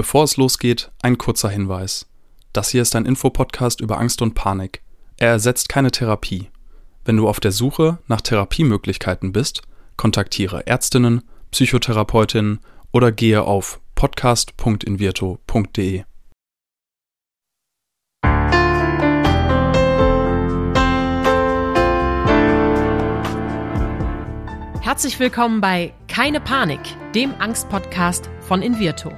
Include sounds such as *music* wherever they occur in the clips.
Bevor es losgeht, ein kurzer Hinweis. Das hier ist ein Infopodcast über Angst und Panik. Er ersetzt keine Therapie. Wenn du auf der Suche nach Therapiemöglichkeiten bist, kontaktiere Ärztinnen, Psychotherapeutinnen oder gehe auf podcast.invirto.de. Herzlich willkommen bei Keine Panik, dem Angstpodcast von Invirto.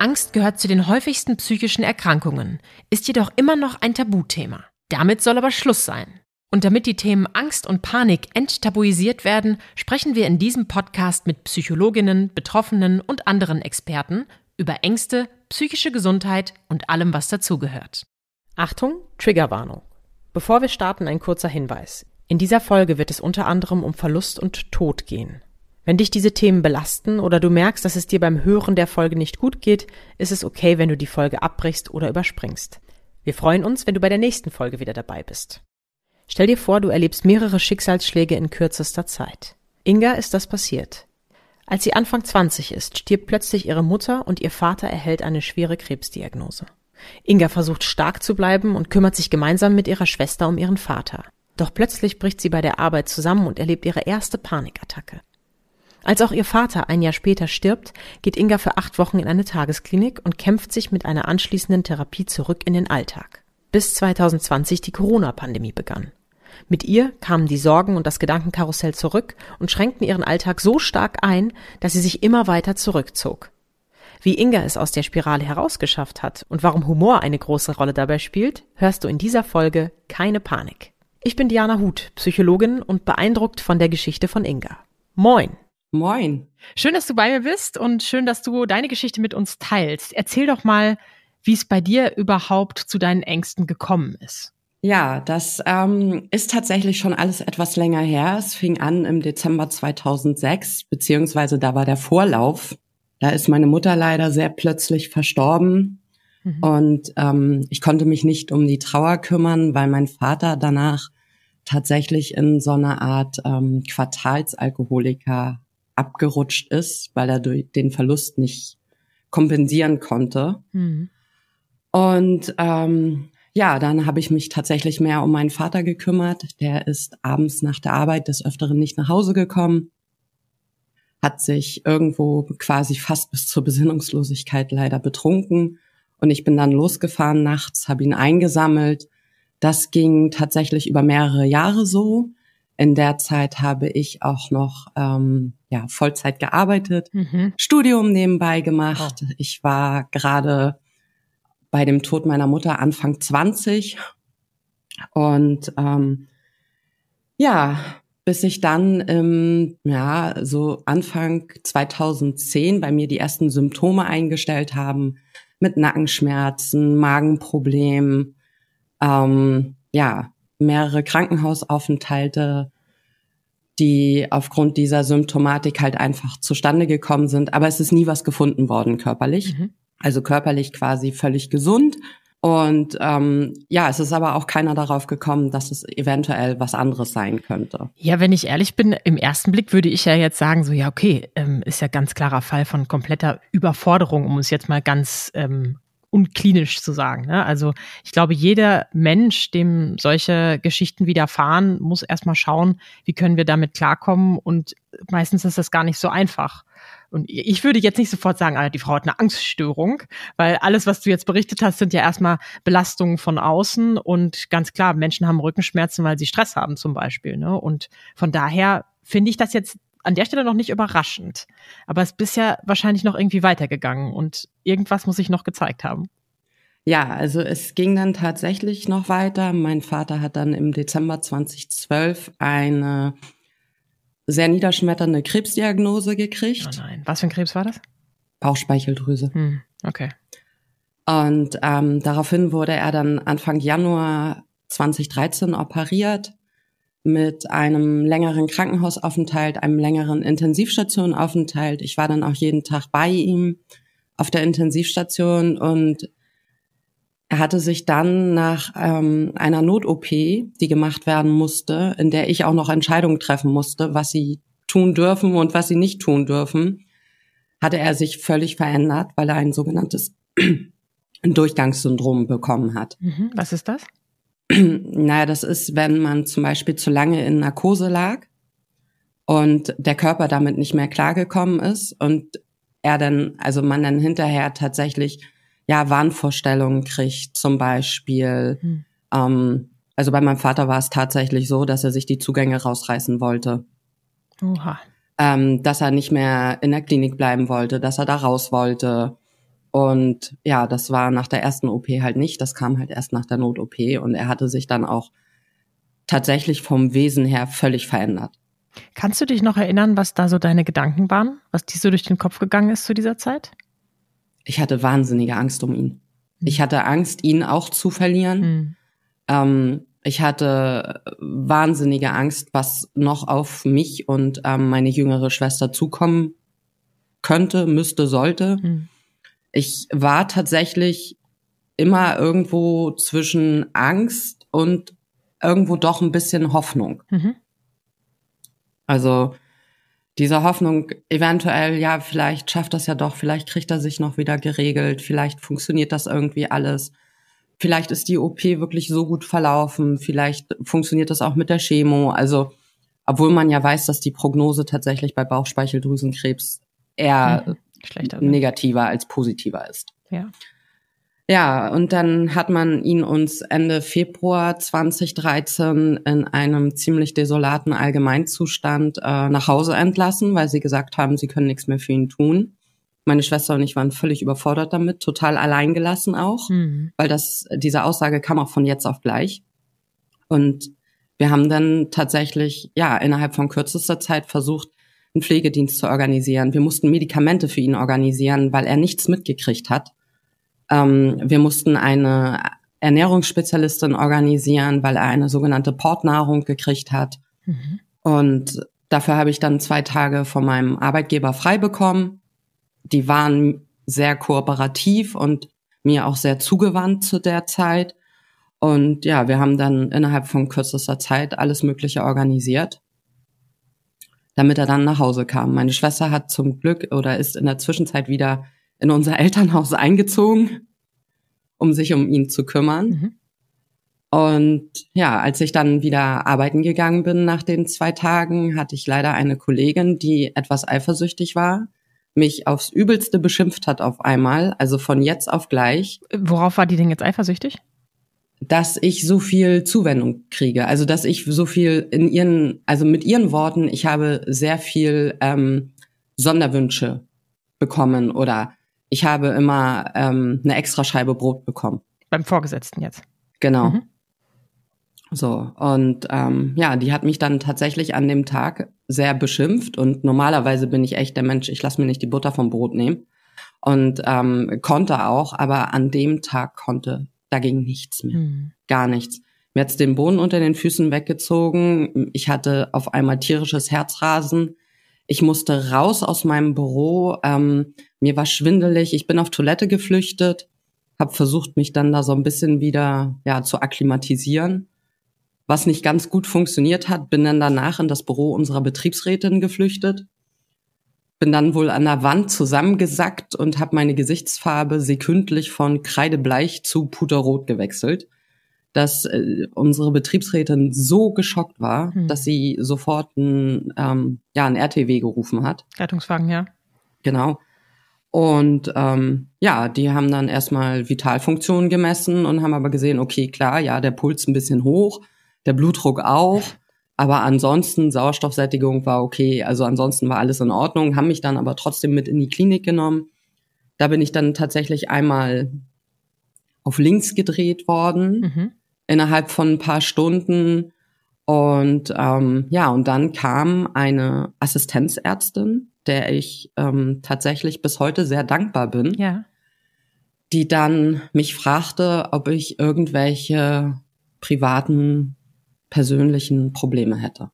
Angst gehört zu den häufigsten psychischen Erkrankungen, ist jedoch immer noch ein Tabuthema. Damit soll aber Schluss sein. Und damit die Themen Angst und Panik enttabuisiert werden, sprechen wir in diesem Podcast mit Psychologinnen, Betroffenen und anderen Experten über Ängste, psychische Gesundheit und allem, was dazugehört. Achtung, Triggerwarnung. Bevor wir starten, ein kurzer Hinweis. In dieser Folge wird es unter anderem um Verlust und Tod gehen. Wenn dich diese Themen belasten oder du merkst, dass es dir beim Hören der Folge nicht gut geht, ist es okay, wenn du die Folge abbrichst oder überspringst. Wir freuen uns, wenn du bei der nächsten Folge wieder dabei bist. Stell dir vor, du erlebst mehrere Schicksalsschläge in kürzester Zeit. Inga ist das passiert. Als sie Anfang 20 ist, stirbt plötzlich ihre Mutter und ihr Vater erhält eine schwere Krebsdiagnose. Inga versucht stark zu bleiben und kümmert sich gemeinsam mit ihrer Schwester um ihren Vater. Doch plötzlich bricht sie bei der Arbeit zusammen und erlebt ihre erste Panikattacke. Als auch ihr Vater ein Jahr später stirbt, geht Inga für acht Wochen in eine Tagesklinik und kämpft sich mit einer anschließenden Therapie zurück in den Alltag. Bis 2020 die Corona-Pandemie begann. Mit ihr kamen die Sorgen und das Gedankenkarussell zurück und schränkten ihren Alltag so stark ein, dass sie sich immer weiter zurückzog. Wie Inga es aus der Spirale herausgeschafft hat und warum Humor eine große Rolle dabei spielt, hörst du in dieser Folge Keine Panik. Ich bin Diana Huth, Psychologin und beeindruckt von der Geschichte von Inga. Moin! Moin. Schön, dass du bei mir bist und schön, dass du deine Geschichte mit uns teilst. Erzähl doch mal, wie es bei dir überhaupt zu deinen Ängsten gekommen ist. Ja, das ähm, ist tatsächlich schon alles etwas länger her. Es fing an im Dezember 2006, beziehungsweise da war der Vorlauf. Da ist meine Mutter leider sehr plötzlich verstorben. Mhm. Und ähm, ich konnte mich nicht um die Trauer kümmern, weil mein Vater danach tatsächlich in so einer Art ähm, Quartalsalkoholiker abgerutscht ist, weil er durch den Verlust nicht kompensieren konnte. Mhm. Und ähm, ja, dann habe ich mich tatsächlich mehr um meinen Vater gekümmert. Der ist abends nach der Arbeit des Öfteren nicht nach Hause gekommen, hat sich irgendwo quasi fast bis zur Besinnungslosigkeit leider betrunken. Und ich bin dann losgefahren nachts, habe ihn eingesammelt. Das ging tatsächlich über mehrere Jahre so. In der Zeit habe ich auch noch ähm, ja, Vollzeit gearbeitet, mhm. Studium nebenbei gemacht. Oh. Ich war gerade bei dem Tod meiner Mutter Anfang 20 und ähm, ja, bis ich dann im, ja, so Anfang 2010 bei mir die ersten Symptome eingestellt haben mit Nackenschmerzen, Magenproblemen, ähm, ja, mehrere Krankenhausaufenthalte, die aufgrund dieser Symptomatik halt einfach zustande gekommen sind. Aber es ist nie was gefunden worden körperlich. Mhm. Also körperlich quasi völlig gesund. Und ähm, ja, es ist aber auch keiner darauf gekommen, dass es eventuell was anderes sein könnte. Ja, wenn ich ehrlich bin, im ersten Blick würde ich ja jetzt sagen, so ja, okay, ähm, ist ja ganz klarer Fall von kompletter Überforderung, um es jetzt mal ganz ähm, unklinisch zu sagen. Ne? Also ich glaube, jeder Mensch, dem solche Geschichten widerfahren, muss erstmal schauen, wie können wir damit klarkommen. Und meistens ist das gar nicht so einfach. Und ich würde jetzt nicht sofort sagen, die Frau hat eine Angststörung, weil alles, was du jetzt berichtet hast, sind ja erstmal Belastungen von außen. Und ganz klar, Menschen haben Rückenschmerzen, weil sie Stress haben zum Beispiel. Ne? Und von daher finde ich das jetzt an der Stelle noch nicht überraschend. Aber es ist bisher wahrscheinlich noch irgendwie weitergegangen und irgendwas muss ich noch gezeigt haben. Ja, also es ging dann tatsächlich noch weiter. Mein Vater hat dann im Dezember 2012 eine sehr niederschmetternde Krebsdiagnose gekriegt. Oh nein, was für ein Krebs war das? Bauchspeicheldrüse. Hm, okay. Und ähm, daraufhin wurde er dann Anfang Januar 2013 operiert mit einem längeren Krankenhausaufenthalt, einem längeren Intensivstationaufenthalt. Ich war dann auch jeden Tag bei ihm auf der Intensivstation und er hatte sich dann nach ähm, einer Not-OP, die gemacht werden musste, in der ich auch noch Entscheidungen treffen musste, was sie tun dürfen und was sie nicht tun dürfen, hatte er sich völlig verändert, weil er ein sogenanntes *clears throat* Durchgangssyndrom bekommen hat. Mhm. Was ist das? Naja, das ist, wenn man zum Beispiel zu lange in Narkose lag und der Körper damit nicht mehr klargekommen ist und er dann, also man dann hinterher tatsächlich ja Wahnvorstellungen kriegt, zum Beispiel. Hm. Ähm, also bei meinem Vater war es tatsächlich so, dass er sich die Zugänge rausreißen wollte. Oha. Ähm, dass er nicht mehr in der Klinik bleiben wollte, dass er da raus wollte. Und ja, das war nach der ersten OP halt nicht. Das kam halt erst nach der Not-OP und er hatte sich dann auch tatsächlich vom Wesen her völlig verändert. Kannst du dich noch erinnern, was da so deine Gedanken waren, was dir so durch den Kopf gegangen ist zu dieser Zeit? Ich hatte wahnsinnige Angst um ihn. Ich hm. hatte Angst, ihn auch zu verlieren. Mhm. Ähm, ich hatte wahnsinnige Angst, was noch auf mich und ähm, meine jüngere Schwester zukommen könnte, müsste, sollte. Mhm. Ich war tatsächlich immer irgendwo zwischen Angst und irgendwo doch ein bisschen Hoffnung. Mhm. Also diese Hoffnung, eventuell, ja, vielleicht schafft das ja doch, vielleicht kriegt er sich noch wieder geregelt, vielleicht funktioniert das irgendwie alles. Vielleicht ist die OP wirklich so gut verlaufen, vielleicht funktioniert das auch mit der Chemo. Also, obwohl man ja weiß, dass die Prognose tatsächlich bei Bauchspeicheldrüsenkrebs eher mhm, negativer als positiver ist. Ja. Ja, und dann hat man ihn uns Ende Februar 2013 in einem ziemlich desolaten Allgemeinzustand äh, nach Hause entlassen, weil sie gesagt haben, sie können nichts mehr für ihn tun. Meine Schwester und ich waren völlig überfordert damit, total alleingelassen auch, mhm. weil das, diese Aussage kam auch von jetzt auf gleich. Und wir haben dann tatsächlich, ja, innerhalb von kürzester Zeit versucht, einen Pflegedienst zu organisieren. Wir mussten Medikamente für ihn organisieren, weil er nichts mitgekriegt hat. Ähm, wir mussten eine Ernährungsspezialistin organisieren, weil er eine sogenannte Portnahrung gekriegt hat. Mhm. Und dafür habe ich dann zwei Tage von meinem Arbeitgeber frei bekommen. Die waren sehr kooperativ und mir auch sehr zugewandt zu der Zeit. Und ja, wir haben dann innerhalb von kürzester Zeit alles Mögliche organisiert, damit er dann nach Hause kam. Meine Schwester hat zum Glück oder ist in der Zwischenzeit wieder in unser *laughs* Elternhaus eingezogen, um sich um ihn zu kümmern. Mhm. Und ja, als ich dann wieder arbeiten gegangen bin nach den zwei Tagen, hatte ich leider eine Kollegin, die etwas eifersüchtig war, mich aufs Übelste beschimpft hat auf einmal, also von jetzt auf gleich. Worauf war die denn jetzt eifersüchtig? Dass ich so viel Zuwendung kriege, also dass ich so viel in ihren, also mit ihren Worten, ich habe sehr viel ähm, Sonderwünsche bekommen oder ich habe immer ähm, eine extra Scheibe Brot bekommen. Beim Vorgesetzten jetzt. Genau. Mhm. So, und ähm, ja, die hat mich dann tatsächlich an dem Tag sehr beschimpft und normalerweise bin ich echt der Mensch, ich lasse mir nicht die Butter vom Brot nehmen und ähm, konnte auch, aber an dem Tag konnte dagegen nichts mehr, mhm. gar nichts. Mir hat's den Boden unter den Füßen weggezogen, ich hatte auf einmal tierisches Herzrasen, ich musste raus aus meinem Büro, ähm, mir war schwindelig, ich bin auf Toilette geflüchtet, habe versucht, mich dann da so ein bisschen wieder ja zu akklimatisieren. Was nicht ganz gut funktioniert hat, bin dann danach in das Büro unserer Betriebsrätin geflüchtet. Bin dann wohl an der Wand zusammengesackt und habe meine Gesichtsfarbe sekündlich von kreidebleich zu puterrot gewechselt dass äh, unsere Betriebsrätin so geschockt war, hm. dass sie sofort ein, ähm, ja, ein RTW gerufen hat. Rettungswagen, ja. Genau. Und ähm, ja, die haben dann erstmal Vitalfunktionen gemessen und haben aber gesehen, okay, klar, ja, der Puls ein bisschen hoch, der Blutdruck auch, aber ansonsten Sauerstoffsättigung war okay, also ansonsten war alles in Ordnung, haben mich dann aber trotzdem mit in die Klinik genommen. Da bin ich dann tatsächlich einmal auf links gedreht worden. Mhm innerhalb von ein paar Stunden. Und ähm, ja, und dann kam eine Assistenzärztin, der ich ähm, tatsächlich bis heute sehr dankbar bin, ja. die dann mich fragte, ob ich irgendwelche privaten, persönlichen Probleme hätte.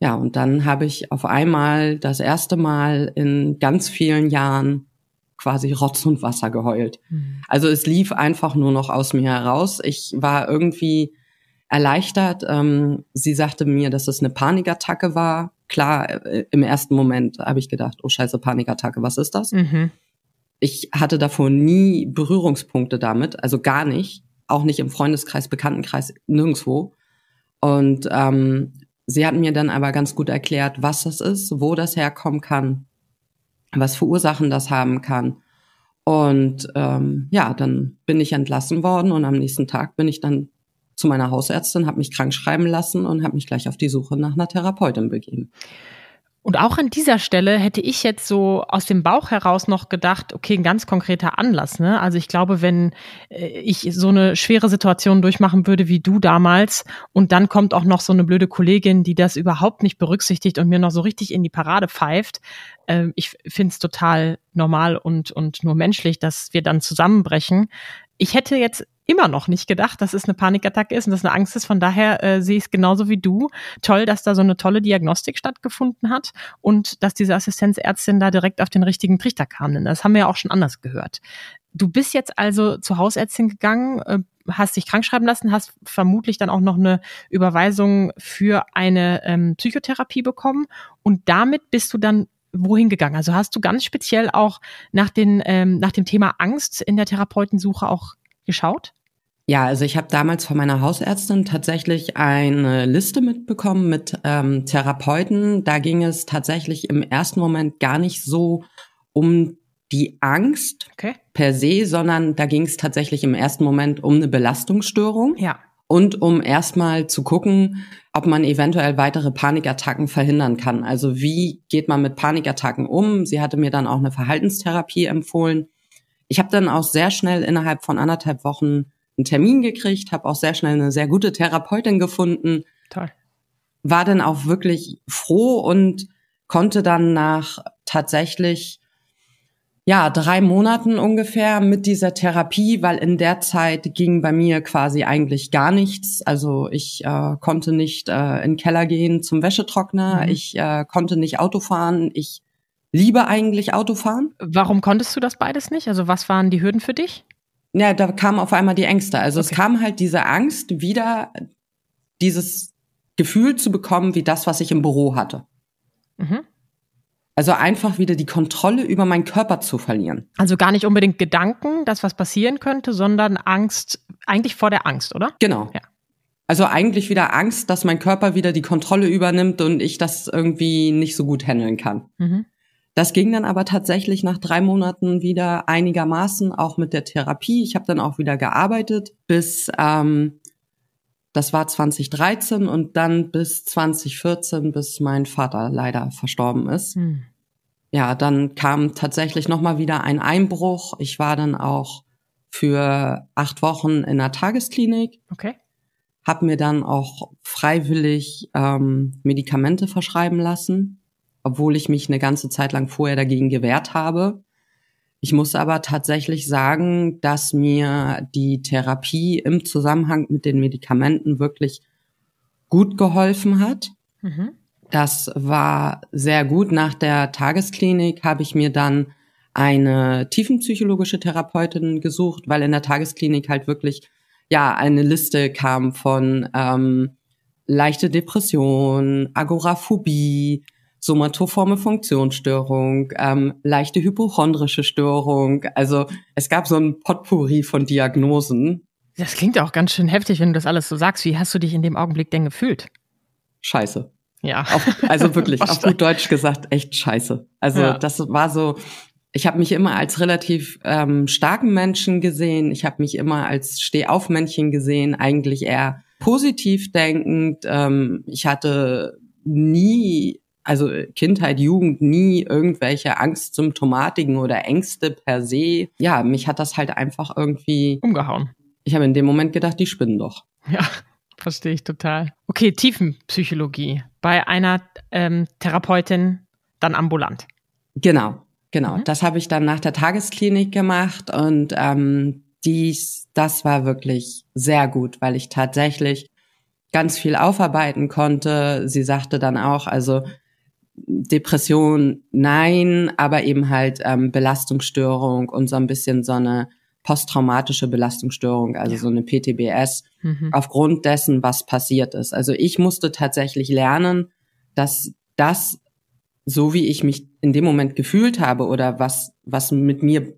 Ja, und dann habe ich auf einmal das erste Mal in ganz vielen Jahren quasi Rotz und Wasser geheult. Mhm. Also es lief einfach nur noch aus mir heraus. Ich war irgendwie erleichtert. Ähm, sie sagte mir, dass es eine Panikattacke war. klar, äh, im ersten Moment habe ich gedacht, oh scheiße, Panikattacke, was ist das? Mhm. Ich hatte davor nie Berührungspunkte damit, also gar nicht, auch nicht im Freundeskreis, Bekanntenkreis, nirgendwo. Und ähm, sie hat mir dann aber ganz gut erklärt, was das ist, wo das herkommen kann, was für Ursachen das haben kann. Und ähm, ja, dann bin ich entlassen worden und am nächsten Tag bin ich dann zu meiner Hausärztin, habe mich krank schreiben lassen und habe mich gleich auf die Suche nach einer Therapeutin begeben. Und auch an dieser Stelle hätte ich jetzt so aus dem Bauch heraus noch gedacht, okay, ein ganz konkreter Anlass. Ne? Also ich glaube, wenn äh, ich so eine schwere Situation durchmachen würde wie du damals und dann kommt auch noch so eine blöde Kollegin, die das überhaupt nicht berücksichtigt und mir noch so richtig in die Parade pfeift, äh, ich finde es total normal und, und nur menschlich, dass wir dann zusammenbrechen. Ich hätte jetzt immer noch nicht gedacht, dass es eine Panikattacke ist und dass es eine Angst ist. Von daher äh, sehe ich es genauso wie du. Toll, dass da so eine tolle Diagnostik stattgefunden hat und dass diese Assistenzärztin da direkt auf den richtigen Trichter kam. Denn das haben wir ja auch schon anders gehört. Du bist jetzt also zur Hausärztin gegangen, äh, hast dich krankschreiben lassen, hast vermutlich dann auch noch eine Überweisung für eine ähm, Psychotherapie bekommen und damit bist du dann wohin gegangen? Also hast du ganz speziell auch nach, den, ähm, nach dem Thema Angst in der Therapeutensuche auch geschaut? Ja, also ich habe damals von meiner Hausärztin tatsächlich eine Liste mitbekommen mit ähm, Therapeuten. Da ging es tatsächlich im ersten Moment gar nicht so um die Angst okay. per se, sondern da ging es tatsächlich im ersten Moment um eine Belastungsstörung. Ja. Und um erstmal zu gucken, ob man eventuell weitere Panikattacken verhindern kann. Also wie geht man mit Panikattacken um? Sie hatte mir dann auch eine Verhaltenstherapie empfohlen. Ich habe dann auch sehr schnell innerhalb von anderthalb Wochen einen Termin gekriegt, habe auch sehr schnell eine sehr gute Therapeutin gefunden. Toll. War dann auch wirklich froh und konnte dann nach tatsächlich ja, drei Monaten ungefähr mit dieser Therapie, weil in der Zeit ging bei mir quasi eigentlich gar nichts. Also ich äh, konnte nicht äh, in den Keller gehen zum Wäschetrockner, mhm. ich äh, konnte nicht Auto fahren, ich liebe eigentlich Autofahren. Warum konntest du das beides nicht? Also was waren die Hürden für dich? Ja, da kamen auf einmal die Ängste. Also okay. es kam halt diese Angst, wieder dieses Gefühl zu bekommen, wie das, was ich im Büro hatte. Mhm. Also einfach wieder die Kontrolle über meinen Körper zu verlieren. Also gar nicht unbedingt Gedanken, dass was passieren könnte, sondern Angst, eigentlich vor der Angst, oder? Genau. Ja. Also eigentlich wieder Angst, dass mein Körper wieder die Kontrolle übernimmt und ich das irgendwie nicht so gut handeln kann. Mhm. Das ging dann aber tatsächlich nach drei Monaten wieder einigermaßen, auch mit der Therapie. Ich habe dann auch wieder gearbeitet bis, ähm, das war 2013 und dann bis 2014, bis mein Vater leider verstorben ist. Hm. Ja, dann kam tatsächlich nochmal wieder ein Einbruch. Ich war dann auch für acht Wochen in der Tagesklinik. Okay. Hab mir dann auch freiwillig ähm, Medikamente verschreiben lassen obwohl ich mich eine ganze Zeit lang vorher dagegen gewehrt habe. Ich muss aber tatsächlich sagen, dass mir die Therapie im Zusammenhang mit den Medikamenten wirklich gut geholfen hat. Mhm. Das war sehr gut. Nach der Tagesklinik habe ich mir dann eine tiefenpsychologische Therapeutin gesucht, weil in der Tagesklinik halt wirklich ja eine Liste kam von ähm, leichte Depression, Agoraphobie, somatoforme Funktionsstörung, ähm, leichte hypochondrische Störung. Also es gab so ein Potpourri von Diagnosen. Das klingt auch ganz schön heftig, wenn du das alles so sagst. Wie hast du dich in dem Augenblick denn gefühlt? Scheiße. Ja. Auf, also wirklich, *laughs* auf gut Deutsch gesagt, echt scheiße. Also ja. das war so, ich habe mich immer als relativ ähm, starken Menschen gesehen. Ich habe mich immer als Stehaufmännchen gesehen, eigentlich eher positiv denkend. Ähm, ich hatte nie also Kindheit, Jugend nie irgendwelche Angstsymptomatiken oder Ängste per se. Ja, mich hat das halt einfach irgendwie umgehauen. Ich habe in dem Moment gedacht, die spinnen doch. Ja, verstehe ich total. Okay, Tiefenpsychologie bei einer ähm, Therapeutin dann ambulant. Genau, genau. Mhm. Das habe ich dann nach der Tagesklinik gemacht und ähm, dies, das war wirklich sehr gut, weil ich tatsächlich ganz viel aufarbeiten konnte. Sie sagte dann auch, also Depression nein, aber eben halt ähm, Belastungsstörung und so ein bisschen so eine posttraumatische Belastungsstörung, also ja. so eine PTBS, mhm. aufgrund dessen, was passiert ist. Also ich musste tatsächlich lernen, dass das, so wie ich mich in dem Moment gefühlt habe oder was, was mit mir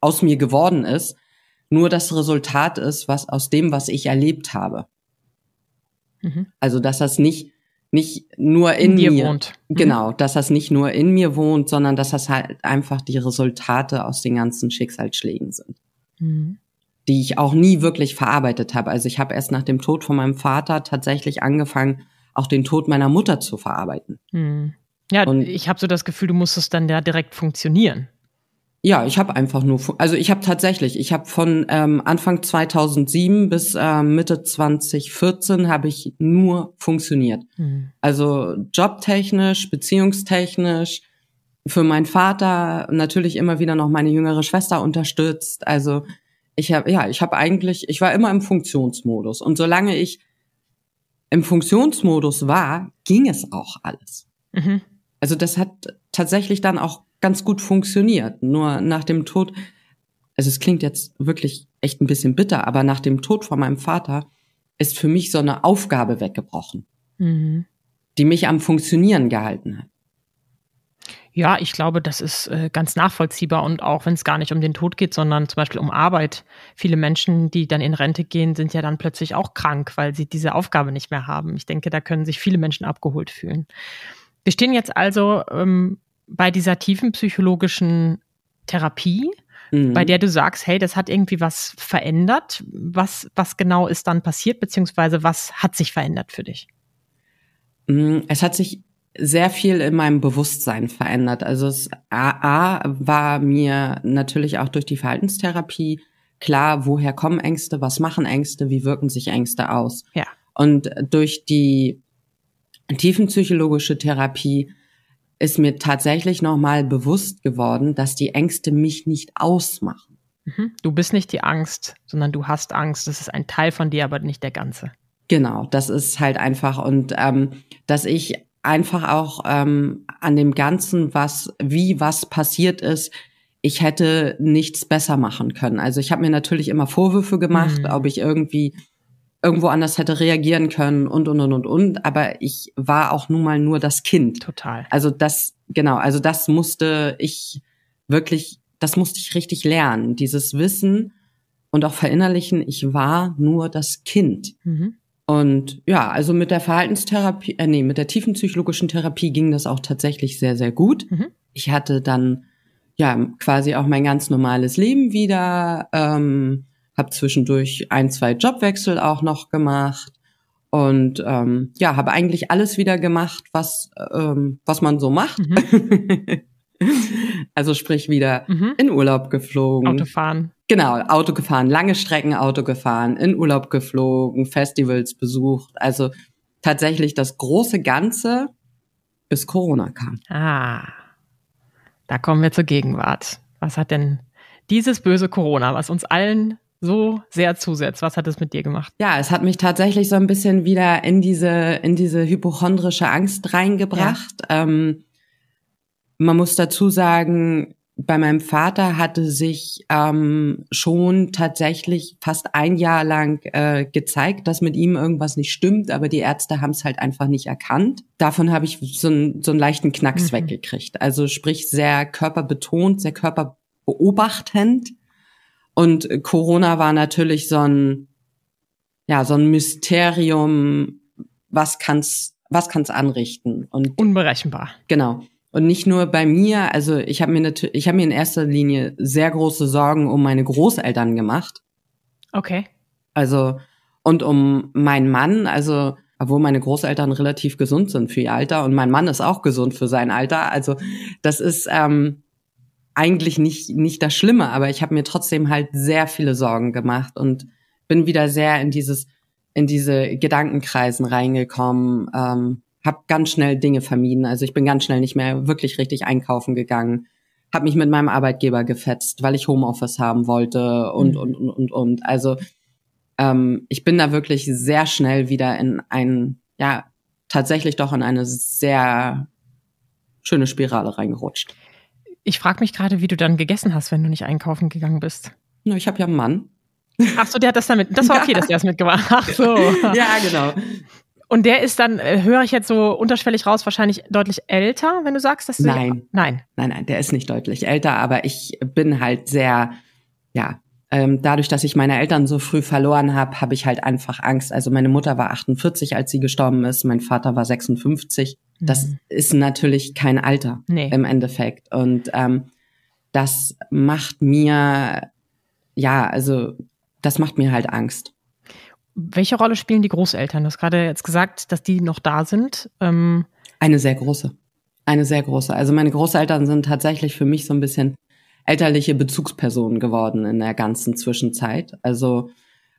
aus mir geworden ist, nur das Resultat ist, was aus dem, was ich erlebt habe. Mhm. Also, dass das nicht, nicht nur in, in dir mir wohnt. Mhm. Genau, dass das nicht nur in mir wohnt, sondern dass das halt einfach die Resultate aus den ganzen Schicksalsschlägen sind. Mhm. Die ich auch nie wirklich verarbeitet habe. Also ich habe erst nach dem Tod von meinem Vater tatsächlich angefangen, auch den Tod meiner Mutter zu verarbeiten. Mhm. Ja, und ich habe so das Gefühl, du musstest dann ja direkt funktionieren. Ja, ich habe einfach nur, also ich habe tatsächlich, ich habe von ähm, Anfang 2007 bis äh, Mitte 2014 habe ich nur funktioniert. Mhm. Also jobtechnisch, beziehungstechnisch, für meinen Vater natürlich immer wieder noch meine jüngere Schwester unterstützt. Also ich habe ja, ich habe eigentlich, ich war immer im Funktionsmodus und solange ich im Funktionsmodus war, ging es auch alles. Mhm. Also das hat tatsächlich dann auch ganz gut funktioniert. Nur nach dem Tod, also es klingt jetzt wirklich echt ein bisschen bitter, aber nach dem Tod von meinem Vater ist für mich so eine Aufgabe weggebrochen, mhm. die mich am Funktionieren gehalten hat. Ja, ich glaube, das ist äh, ganz nachvollziehbar und auch wenn es gar nicht um den Tod geht, sondern zum Beispiel um Arbeit. Viele Menschen, die dann in Rente gehen, sind ja dann plötzlich auch krank, weil sie diese Aufgabe nicht mehr haben. Ich denke, da können sich viele Menschen abgeholt fühlen. Wir stehen jetzt also ähm, bei dieser tiefen psychologischen Therapie, mhm. bei der du sagst, hey, das hat irgendwie was verändert. Was, was genau ist dann passiert, beziehungsweise was hat sich verändert für dich? Mm, es hat sich sehr viel in meinem Bewusstsein verändert. Also es A, A war mir natürlich auch durch die Verhaltenstherapie klar, woher kommen Ängste, was machen Ängste, wie wirken sich Ängste aus. Ja. Und durch die tiefenpsychologische Therapie ist mir tatsächlich nochmal bewusst geworden, dass die Ängste mich nicht ausmachen. Mhm. Du bist nicht die Angst, sondern du hast Angst. Das ist ein Teil von dir, aber nicht der ganze. Genau, das ist halt einfach und ähm, dass ich einfach auch ähm, an dem Ganzen, was wie was passiert ist, ich hätte nichts besser machen können. Also ich habe mir natürlich immer Vorwürfe gemacht, mhm. ob ich irgendwie irgendwo anders hätte reagieren können und und und und und. Aber ich war auch nun mal nur das Kind. Total. Also das genau. Also das musste ich wirklich, das musste ich richtig lernen. Dieses Wissen und auch verinnerlichen. Ich war nur das Kind. Mhm. Und ja, also mit der Verhaltenstherapie, äh, nee, mit der tiefen psychologischen Therapie ging das auch tatsächlich sehr, sehr gut. Mhm. Ich hatte dann ja quasi auch mein ganz normales Leben wieder. Ähm, habe zwischendurch ein, zwei Jobwechsel auch noch gemacht und ähm, ja, habe eigentlich alles wieder gemacht, was ähm, was man so macht. Mhm. *laughs* also sprich wieder mhm. in Urlaub geflogen. Autofahren. Genau, Auto gefahren, lange Strecken Auto gefahren, in Urlaub geflogen, Festivals besucht. Also tatsächlich das große Ganze, bis Corona kam. Ah, da kommen wir zur Gegenwart. Was hat denn dieses böse Corona, was uns allen so sehr zusetzt. Was hat es mit dir gemacht? Ja, es hat mich tatsächlich so ein bisschen wieder in diese, in diese hypochondrische Angst reingebracht. Ja. Ähm, man muss dazu sagen, bei meinem Vater hatte sich ähm, schon tatsächlich fast ein Jahr lang äh, gezeigt, dass mit ihm irgendwas nicht stimmt, aber die Ärzte haben es halt einfach nicht erkannt. Davon habe ich so, ein, so einen leichten Knacks mhm. weggekriegt. Also sprich sehr körperbetont, sehr körperbeobachtend. Und Corona war natürlich so ein, ja, so ein Mysterium, was kann's, was kann's anrichten? Und unberechenbar. Genau. Und nicht nur bei mir, also ich habe mir natürlich, ich habe mir in erster Linie sehr große Sorgen um meine Großeltern gemacht. Okay. Also und um meinen Mann, also obwohl meine Großeltern relativ gesund sind für ihr Alter und mein Mann ist auch gesund für sein Alter. Also das ist ähm, eigentlich nicht, nicht das Schlimme, aber ich habe mir trotzdem halt sehr viele Sorgen gemacht und bin wieder sehr in dieses, in diese Gedankenkreisen reingekommen, ähm, habe ganz schnell Dinge vermieden. Also ich bin ganz schnell nicht mehr wirklich richtig einkaufen gegangen, habe mich mit meinem Arbeitgeber gefetzt, weil ich Homeoffice haben wollte und mhm. und und und und. Also ähm, ich bin da wirklich sehr schnell wieder in ein, ja, tatsächlich doch in eine sehr schöne Spirale reingerutscht. Ich frage mich gerade, wie du dann gegessen hast, wenn du nicht einkaufen gegangen bist. Na, ich habe ja einen Mann. Ach so, der hat das damit. Das war *laughs* okay, dass der das mitgemacht hat. Ach so. ja, genau. Und der ist dann, äh, höre ich jetzt so unterschwellig raus, wahrscheinlich deutlich älter, wenn du sagst, dass du Nein. Nein. Nein, nein, der ist nicht deutlich älter, aber ich bin halt sehr, ja, ähm, dadurch, dass ich meine Eltern so früh verloren habe, habe ich halt einfach Angst. Also meine Mutter war 48, als sie gestorben ist, mein Vater war 56. Das Mhm. ist natürlich kein Alter Nee. im Endeffekt. Und ähm, das macht mir, ja, also das macht mir halt Angst. Welche Rolle spielen die Großeltern? Du hast gerade jetzt gesagt, dass die noch da sind. Ähm, Eine sehr große. Eine sehr große. Also meine Großeltern sind tatsächlich für mich so ein bisschen elterliche Bezugspersonen geworden in der ganzen Zwischenzeit. Also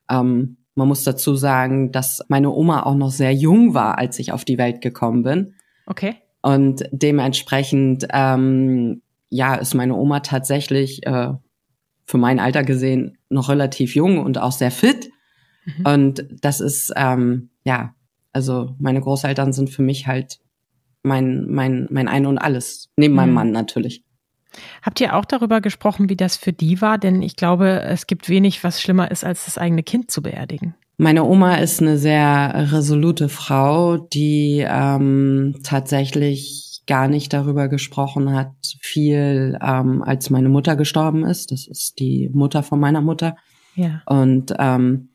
ähm, man muss dazu sagen, dass meine Oma auch noch sehr jung war, als ich auf die Welt gekommen bin. okay. Und dementsprechend, ähm, ja, ist meine Oma tatsächlich äh, für mein Alter gesehen noch relativ jung und auch sehr fit. Mhm. Und das ist, ähm, ja, also meine Großeltern sind für mich halt mein, mein, mein Ein und Alles. Neben meinem Mhm. Mann natürlich. Habt ihr auch darüber gesprochen, wie das für die war? Denn ich glaube, es gibt wenig, was schlimmer ist, als das eigene Kind zu beerdigen. Meine Oma ist eine sehr resolute Frau, die ähm, tatsächlich gar nicht darüber gesprochen hat, viel, ähm, als meine Mutter gestorben ist. Das ist die Mutter von meiner Mutter. Ja. Und ähm,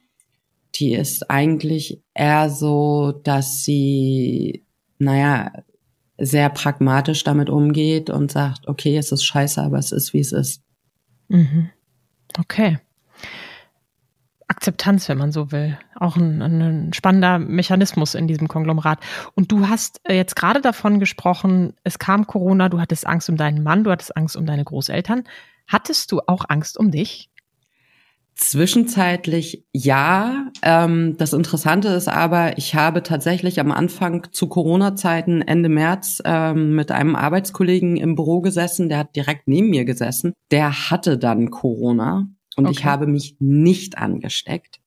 die ist eigentlich eher so, dass sie, naja, sehr pragmatisch damit umgeht und sagt, okay, es ist scheiße, aber es ist, wie es ist. Mhm. Okay. Akzeptanz, wenn man so will. Auch ein, ein spannender Mechanismus in diesem Konglomerat. Und du hast äh, jetzt gerade davon gesprochen, es kam Corona, du hattest Angst um deinen Mann, du hattest Angst um deine Großeltern. Hattest du auch Angst um dich? Zwischenzeitlich ja. Ähm, das Interessante ist aber, ich habe tatsächlich am Anfang zu Corona-Zeiten Ende März ähm, mit einem Arbeitskollegen im Büro gesessen, der hat direkt neben mir gesessen. Der hatte dann Corona und ich Okay. habe mich nicht angesteckt.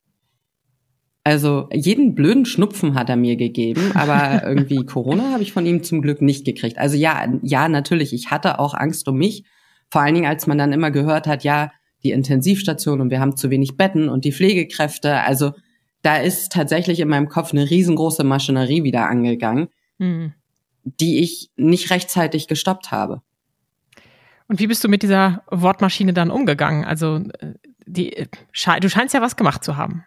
Also jeden blöden Schnupfen hat er mir gegeben, aber *laughs* irgendwie Corona habe ich von ihm zum Glück nicht gekriegt. Also ja, ja, natürlich, ich hatte auch Angst um mich. Vor allen Dingen, als man dann immer gehört hat, ja, die Intensivstation und wir haben zu wenig Betten und die Pflegekräfte. Also da ist tatsächlich in meinem Kopf eine riesengroße Maschinerie wieder angegangen, Hm. die ich nicht rechtzeitig gestoppt habe. Und wie bist du mit dieser Wortmaschine dann umgegangen? Also äh, die, äh, du scheinst ja was gemacht zu haben.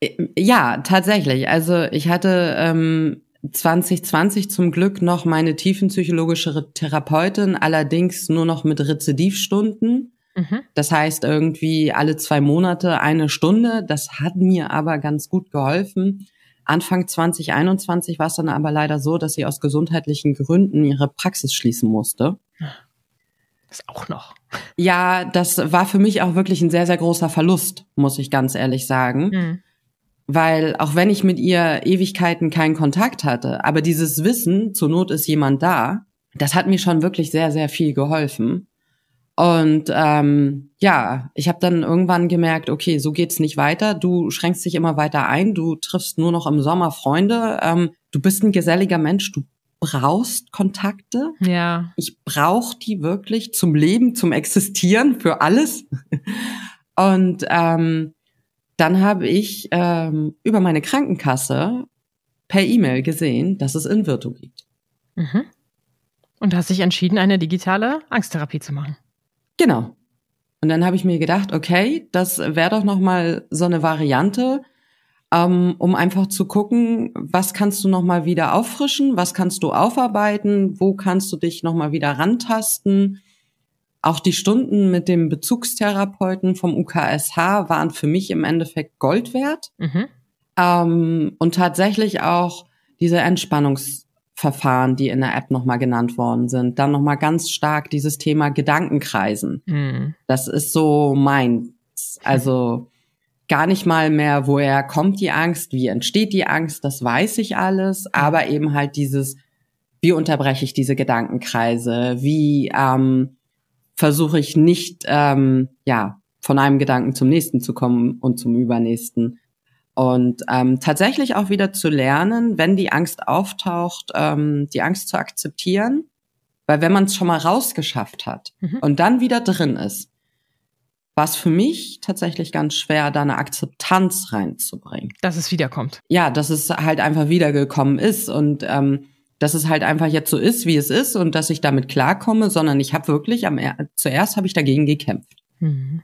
Äh, Ja, tatsächlich. Also ich hatte ähm, 2020 zum Glück noch meine tiefenpsychologische Therapeutin, allerdings nur noch mit Rezidivstunden. Mhm. Das heißt irgendwie alle zwei Monate eine Stunde. Das hat mir aber ganz gut geholfen. Anfang 2021 war es dann aber leider so, dass sie aus gesundheitlichen Gründen ihre Praxis schließen musste. Das auch noch. Ja, das war für mich auch wirklich ein sehr, sehr großer Verlust, muss ich ganz ehrlich sagen. Hm. Weil auch wenn ich mit ihr Ewigkeiten keinen Kontakt hatte, aber dieses Wissen, zur Not ist jemand da, das hat mir schon wirklich sehr, sehr viel geholfen. Und ähm, ja, ich habe dann irgendwann gemerkt, okay, so geht's nicht weiter. Du schränkst dich immer weiter ein, du triffst nur noch im Sommer Freunde. Ähm, du bist ein geselliger Mensch, du brauchst Kontakte. Ja. Ich brauche die wirklich zum Leben, zum Existieren, für alles. Und ähm, dann habe ich ähm, über meine Krankenkasse per E-Mail gesehen, dass es Invirtu gibt. Mhm. Und hast dich entschieden, eine digitale Angsttherapie zu machen. Genau. Und dann habe ich mir gedacht, okay, das wäre doch noch mal so eine Variante, ähm, um einfach zu gucken, was kannst du noch mal wieder auffrischen, was kannst du aufarbeiten, wo kannst du dich noch mal wieder rantasten. Auch die Stunden mit dem Bezugstherapeuten vom UKSH waren für mich im Endeffekt Gold wert. Mhm. Ähm, und tatsächlich auch diese Entspannungsverfahren, die in der App nochmal genannt worden sind. Dann nochmal ganz stark dieses Thema Gedankenkreisen. Hm. Das ist so meins. Also gar nicht mal mehr, woher kommt die Angst, wie entsteht die Angst, das weiß ich alles, aber eben halt dieses, wie unterbreche ich diese Gedankenkreise, wie ähm, versuche ich nicht, ähm, ja, von einem Gedanken zum nächsten zu kommen und zum übernächsten. Und ähm, tatsächlich auch wieder zu lernen, wenn die Angst auftaucht, ähm, die Angst zu akzeptieren. Weil wenn man es schon mal rausgeschafft hat Mhm. und dann wieder drin ist, war es für mich tatsächlich ganz schwer, da eine Akzeptanz reinzubringen. Dass es wiederkommt. Ja, dass es halt einfach wiedergekommen ist und ähm, dass es halt einfach jetzt so ist, wie es ist und dass ich damit klarkomme, sondern ich habe wirklich am zuerst habe ich dagegen gekämpft. Mhm.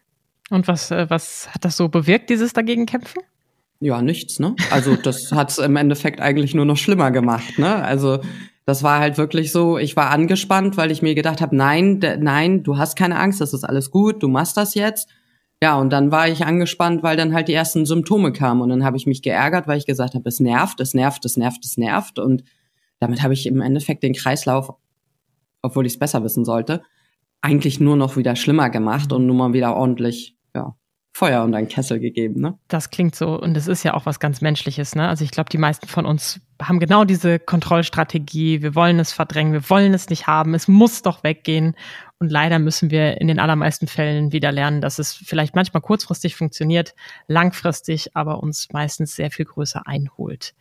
Und was äh, was hat das so bewirkt, dieses dagegen kämpfen? Ja, nichts, ne? Also das *laughs* hat es im Endeffekt eigentlich nur noch schlimmer gemacht, ne? Also das war halt wirklich so, ich war angespannt, weil ich mir gedacht habe, nein, nein, du hast keine Angst, das ist alles gut, du machst das jetzt. Ja, und dann war ich angespannt, weil dann halt die ersten Symptome kamen und dann habe ich mich geärgert, weil ich gesagt habe, es nervt, es nervt, es nervt, es nervt und damit habe ich im Endeffekt den Kreislauf, obwohl ich es besser wissen sollte, eigentlich nur noch wieder schlimmer gemacht und nur mal wieder ordentlich, ja, Feuer und einen Kessel gegeben, ne? Das klingt so und es ist ja auch was ganz Menschliches, ne? Also ich glaube, die meisten von uns haben genau diese Kontrollstrategie. Wir wollen es verdrängen, wir wollen es nicht haben, es muss doch weggehen. Und leider müssen wir in den allermeisten Fällen wieder lernen, dass es vielleicht manchmal kurzfristig funktioniert, langfristig aber uns meistens sehr viel größer einholt.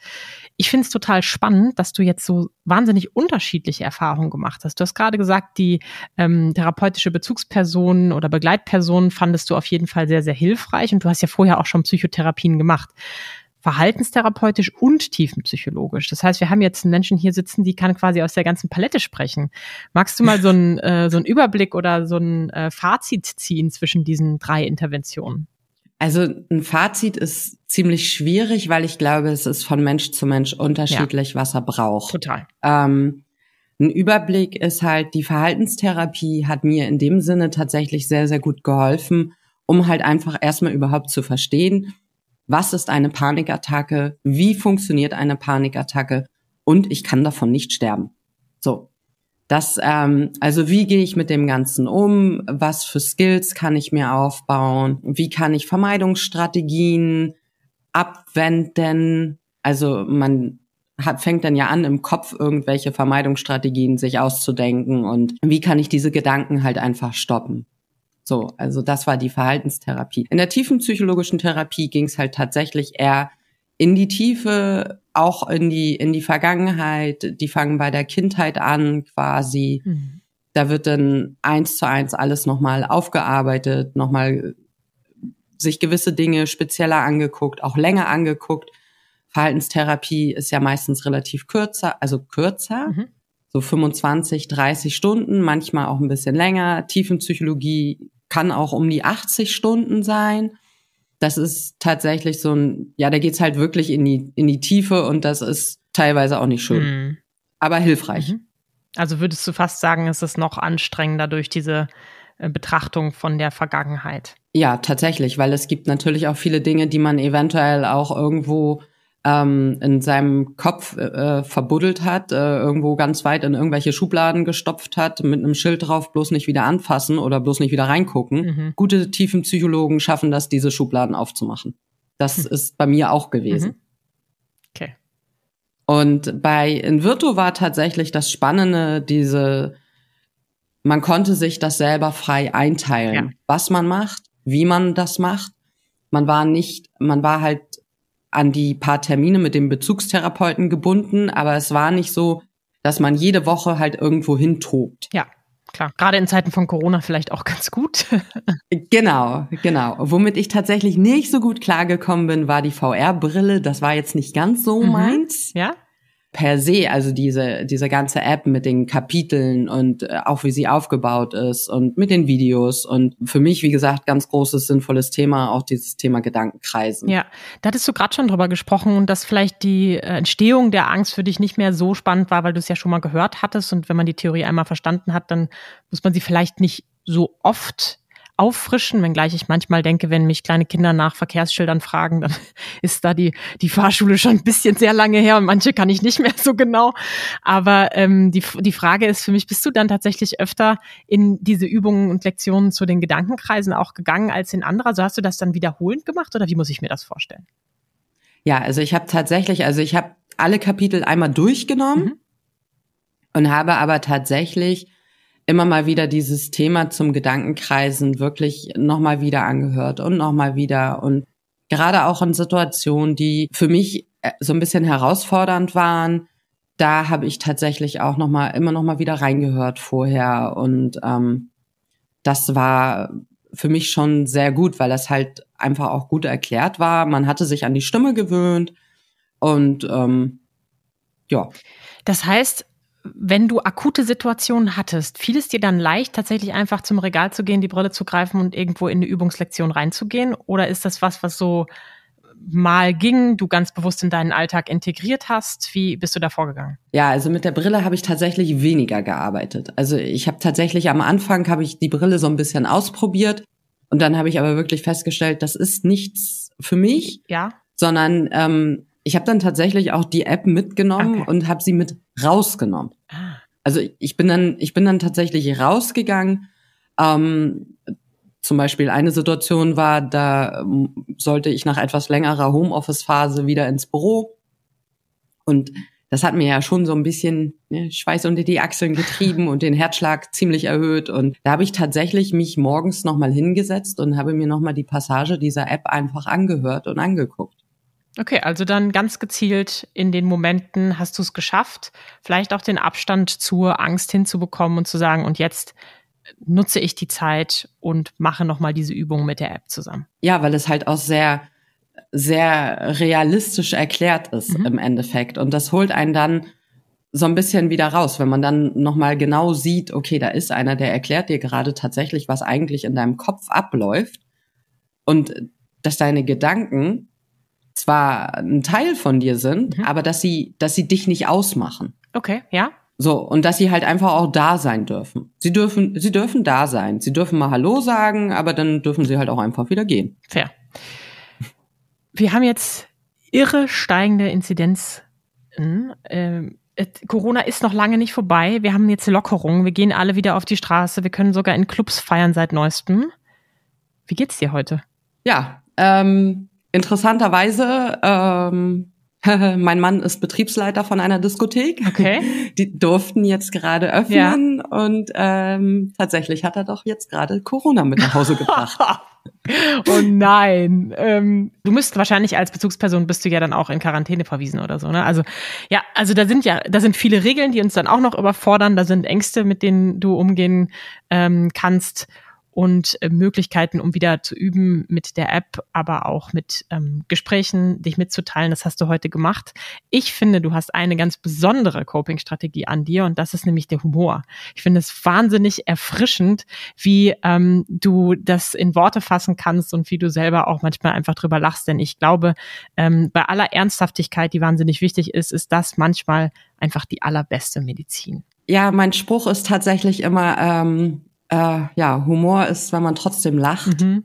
Ich finde es total spannend, dass du jetzt so wahnsinnig unterschiedliche Erfahrungen gemacht hast. Du hast gerade gesagt, die ähm, therapeutische Bezugsperson oder Begleitperson fandest du auf jeden Fall sehr, sehr hilfreich und du hast ja vorher auch schon Psychotherapien gemacht verhaltenstherapeutisch und tiefenpsychologisch. Das heißt, wir haben jetzt einen Menschen hier sitzen, die kann quasi aus der ganzen Palette sprechen. Magst du mal so einen, äh, so einen Überblick oder so ein äh, Fazit ziehen zwischen diesen drei Interventionen? Also ein Fazit ist ziemlich schwierig, weil ich glaube, es ist von Mensch zu Mensch unterschiedlich, ja. was er braucht. Total. Ähm, ein Überblick ist halt, die Verhaltenstherapie hat mir in dem Sinne tatsächlich sehr, sehr gut geholfen, um halt einfach erstmal überhaupt zu verstehen, was ist eine Panikattacke, wie funktioniert eine Panikattacke und ich kann davon nicht sterben. So. Das, ähm, also wie gehe ich mit dem Ganzen um? Was für Skills kann ich mir aufbauen? Wie kann ich Vermeidungsstrategien abwenden? Also man hat, fängt dann ja an, im Kopf irgendwelche Vermeidungsstrategien sich auszudenken und wie kann ich diese Gedanken halt einfach stoppen? So, also das war die Verhaltenstherapie. In der tiefen psychologischen Therapie ging es halt tatsächlich eher in die Tiefe, auch in die in die Vergangenheit. Die fangen bei der Kindheit an, quasi. Mhm. Da wird dann eins zu eins alles nochmal aufgearbeitet, nochmal sich gewisse Dinge spezieller angeguckt, auch länger angeguckt. Verhaltenstherapie ist ja meistens relativ kürzer, also kürzer. Mhm so 25, 30 Stunden, manchmal auch ein bisschen länger. Tiefenpsychologie kann auch um die 80 Stunden sein. Das ist tatsächlich so ein, ja, da geht's halt wirklich in die, in die Tiefe und das ist teilweise auch nicht schön. Mhm. Aber hilfreich. Mhm. Also würdest du fast sagen, es ist noch anstrengender durch diese äh, Betrachtung von der Vergangenheit. Ja, tatsächlich, weil es gibt natürlich auch viele Dinge, die man eventuell auch irgendwo ähm, in seinem Kopf äh, verbuddelt hat, äh, irgendwo ganz weit in irgendwelche Schubladen gestopft hat, mit einem Schild drauf, bloß nicht wieder anfassen oder bloß nicht wieder reingucken. Mhm. Gute Tiefenpsychologen schaffen das, diese Schubladen aufzumachen. Das mhm. ist bei mir auch gewesen. Mhm. Okay. Und bei Invirtu war tatsächlich das Spannende, diese, man konnte sich das selber frei einteilen, ja. was man macht, wie man das macht. Man war nicht, man war halt an die paar Termine mit dem Bezugstherapeuten gebunden, aber es war nicht so, dass man jede Woche halt irgendwo hintobt. Ja, klar. Gerade in Zeiten von Corona vielleicht auch ganz gut. *laughs* genau, genau. Womit ich tatsächlich nicht so gut klargekommen bin, war die VR-Brille. Das war jetzt nicht ganz so mhm. meins. Ja per se, also diese, diese ganze App mit den Kapiteln und äh, auch wie sie aufgebaut ist und mit den Videos und für mich, wie gesagt, ganz großes, sinnvolles Thema, auch dieses Thema Gedankenkreisen. Ja, da hattest du gerade schon drüber gesprochen und dass vielleicht die äh, Entstehung der Angst für dich nicht mehr so spannend war, weil du es ja schon mal gehört hattest und wenn man die Theorie einmal verstanden hat, dann muss man sie vielleicht nicht so oft auffrischen, wenngleich ich manchmal denke, wenn mich kleine Kinder nach Verkehrsschildern fragen, dann *laughs* ist da die, die Fahrschule schon ein bisschen sehr lange her und manche kann ich nicht mehr so genau. Aber ähm, die, die Frage ist für mich, bist du dann tatsächlich öfter in diese Übungen und Lektionen zu den Gedankenkreisen auch gegangen als in andere? Also hast du das dann wiederholend gemacht oder wie muss ich mir das vorstellen? Ja, also ich habe tatsächlich, also ich habe alle Kapitel einmal durchgenommen mhm. und habe aber tatsächlich immer mal wieder dieses Thema zum Gedankenkreisen wirklich nochmal wieder angehört und nochmal wieder und gerade auch in Situationen, die für mich äh, so ein bisschen herausfordernd waren, da habe ich tatsächlich auch noch mal immer noch mal wieder reingehört vorher und ähm, das war für mich schon sehr gut, weil das halt einfach auch gut erklärt war. Man hatte sich an die Stimme gewöhnt und ähm, ja. Das heißt, wenn du akute Situationen hattest, fiel es dir dann leicht, tatsächlich einfach zum Regal zu gehen, die Brille zu greifen und irgendwo in eine Übungslektion reinzugehen? Oder ist das was, was so mal ging, du ganz bewusst in deinen Alltag integriert hast? Wie bist du da vorgegangen? Ja, also mit der Brille habe ich tatsächlich weniger gearbeitet. Also ich habe tatsächlich am Anfang habe ich die Brille so ein bisschen ausprobiert und dann habe ich aber wirklich festgestellt, das ist nichts für mich. Ja. Sondern ähm, ich habe dann tatsächlich auch die App mitgenommen okay. und habe sie mit rausgenommen. Ah. Also ich bin dann, ich bin dann tatsächlich rausgegangen. Ähm, zum Beispiel eine Situation war, da ähm, sollte ich nach etwas längerer Homeoffice-Phase wieder ins Büro. Und das hat mir ja schon so ein bisschen ne, Schweiß unter die Achseln getrieben und den Herzschlag ziemlich erhöht. Und da habe ich tatsächlich mich morgens nochmal hingesetzt und habe mir nochmal die Passage dieser App einfach angehört und angeguckt. Okay, also dann ganz gezielt in den Momenten hast du es geschafft, vielleicht auch den Abstand zur Angst hinzubekommen und zu sagen, und jetzt nutze ich die Zeit und mache nochmal diese Übung mit der App zusammen. Ja, weil es halt auch sehr, sehr realistisch erklärt ist mhm. im Endeffekt. Und das holt einen dann so ein bisschen wieder raus, wenn man dann nochmal genau sieht, okay, da ist einer, der erklärt dir gerade tatsächlich, was eigentlich in deinem Kopf abläuft. Und dass deine Gedanken zwar ein Teil von dir sind, mhm. aber dass sie, dass sie dich nicht ausmachen. Okay, ja. So, und dass sie halt einfach auch da sein dürfen. Sie dürfen, sie dürfen da sein. Sie dürfen mal Hallo sagen, aber dann dürfen sie halt auch einfach wieder gehen. Fair. Wir haben jetzt irre steigende Inzidenz. Ähm, Corona ist noch lange nicht vorbei. Wir haben jetzt Lockerungen. Wir gehen alle wieder auf die Straße. Wir können sogar in Clubs feiern seit neuestem. Wie geht's dir heute? Ja, ähm, interessanterweise, ähm, *laughs* mein Mann ist Betriebsleiter von einer Diskothek. Okay. *laughs* Die durften jetzt gerade öffnen ja. und ähm, tatsächlich hat er doch jetzt gerade Corona mit nach Hause gebracht. *laughs* oh nein. Ähm, du müsst wahrscheinlich als Bezugsperson bist du ja dann auch in Quarantäne verwiesen oder so, ne? Also ja, also da sind ja, da sind viele Regeln, die uns dann auch noch überfordern. Da sind Ängste, mit denen du umgehen ähm, kannst und äh, Möglichkeiten, um wieder zu üben mit der App, aber auch mit ähm, Gesprächen, dich mitzuteilen. Das hast du heute gemacht. Ich finde, du hast eine ganz besondere Coping-Strategie an dir und das ist nämlich der Humor. Ich finde es wahnsinnig erfrischend, wie ähm, du das in Worte fassen kannst und wie du selber auch manchmal einfach drüber lachst. Denn ich glaube, ähm, bei aller Ernsthaftigkeit, die wahnsinnig wichtig ist, ist das manchmal einfach die allerbeste Medizin. Ja, mein Spruch ist tatsächlich immer, ähm, äh, ja, Humor ist, wenn man trotzdem lacht. Mhm.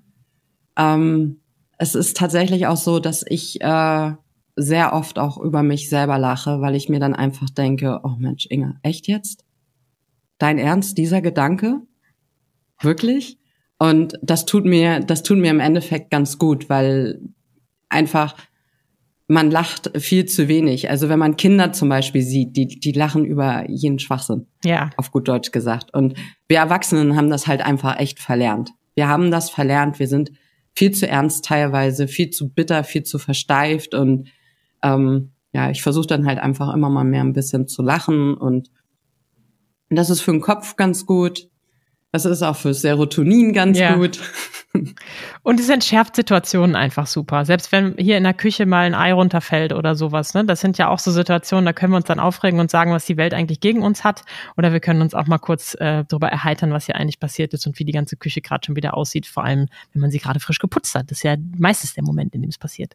Ähm, es ist tatsächlich auch so, dass ich äh, sehr oft auch über mich selber lache, weil ich mir dann einfach denke, oh Mensch, Inge, echt jetzt? Dein Ernst, dieser Gedanke? Wirklich? Und das tut mir, das tut mir im Endeffekt ganz gut, weil einfach man lacht viel zu wenig. Also wenn man Kinder zum Beispiel sieht, die, die lachen über jeden Schwachsinn. Ja. Auf gut Deutsch gesagt. Und wir Erwachsenen haben das halt einfach echt verlernt. Wir haben das verlernt. Wir sind viel zu ernst teilweise, viel zu bitter, viel zu versteift. Und ähm, ja, ich versuche dann halt einfach immer mal mehr ein bisschen zu lachen. Und das ist für den Kopf ganz gut. Das ist auch für Serotonin ganz ja. gut. *laughs* Und es entschärft Situationen einfach super. Selbst wenn hier in der Küche mal ein Ei runterfällt oder sowas, ne? Das sind ja auch so Situationen, da können wir uns dann aufregen und sagen, was die Welt eigentlich gegen uns hat. Oder wir können uns auch mal kurz äh, darüber erheitern, was hier eigentlich passiert ist und wie die ganze Küche gerade schon wieder aussieht, vor allem, wenn man sie gerade frisch geputzt hat. Das ist ja meistens der Moment, in dem es passiert.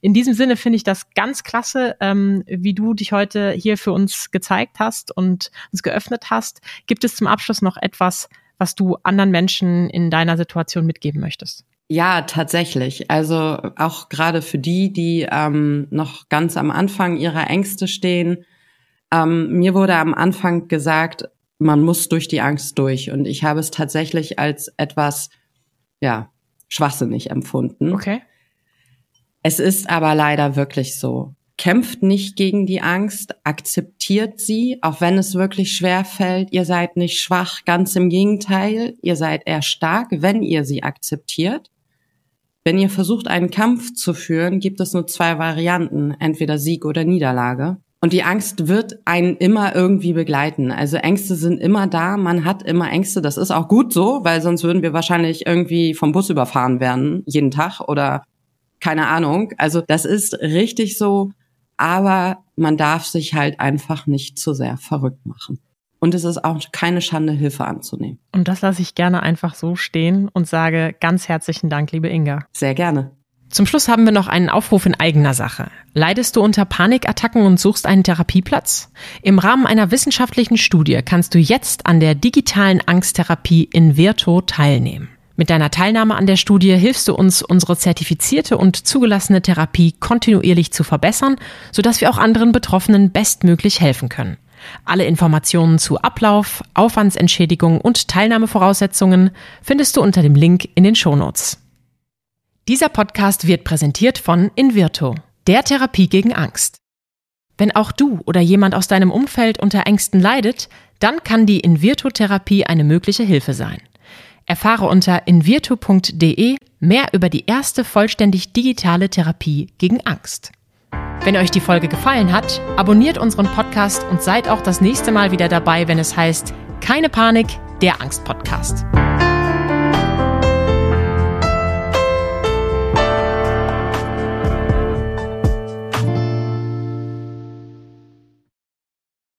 In diesem Sinne finde ich das ganz klasse, ähm, wie du dich heute hier für uns gezeigt hast und uns geöffnet hast. Gibt es zum Abschluss noch etwas, was du anderen Menschen in deiner Situation mitgeben möchtest? Ja, tatsächlich. Also auch gerade für die, die ähm, noch ganz am Anfang ihrer Ängste stehen. Ähm, mir wurde am Anfang gesagt, man muss durch die Angst durch. Und ich habe es tatsächlich als etwas, ja, schwachsinnig empfunden. Okay. Es ist aber leider wirklich so kämpft nicht gegen die Angst, akzeptiert sie, auch wenn es wirklich schwer fällt. Ihr seid nicht schwach, ganz im Gegenteil, ihr seid eher stark, wenn ihr sie akzeptiert. Wenn ihr versucht, einen Kampf zu führen, gibt es nur zwei Varianten, entweder Sieg oder Niederlage. Und die Angst wird einen immer irgendwie begleiten. Also Ängste sind immer da, man hat immer Ängste. Das ist auch gut so, weil sonst würden wir wahrscheinlich irgendwie vom Bus überfahren werden, jeden Tag oder keine Ahnung. Also das ist richtig so, aber man darf sich halt einfach nicht zu sehr verrückt machen. Und es ist auch keine Schande, Hilfe anzunehmen. Und das lasse ich gerne einfach so stehen und sage ganz herzlichen Dank, liebe Inga. Sehr gerne. Zum Schluss haben wir noch einen Aufruf in eigener Sache. Leidest du unter Panikattacken und suchst einen Therapieplatz? Im Rahmen einer wissenschaftlichen Studie kannst du jetzt an der digitalen Angsttherapie in Virto teilnehmen. Mit deiner Teilnahme an der Studie hilfst du uns, unsere zertifizierte und zugelassene Therapie kontinuierlich zu verbessern, sodass wir auch anderen Betroffenen bestmöglich helfen können. Alle Informationen zu Ablauf, Aufwandsentschädigung und Teilnahmevoraussetzungen findest du unter dem Link in den Shownotes. Dieser Podcast wird präsentiert von Invirto, der Therapie gegen Angst. Wenn auch du oder jemand aus deinem Umfeld unter Ängsten leidet, dann kann die Invirto-Therapie eine mögliche Hilfe sein. Erfahre unter invirto.de mehr über die erste vollständig digitale Therapie gegen Angst. Wenn euch die Folge gefallen hat, abonniert unseren Podcast und seid auch das nächste Mal wieder dabei, wenn es heißt Keine Panik, der Angst-Podcast.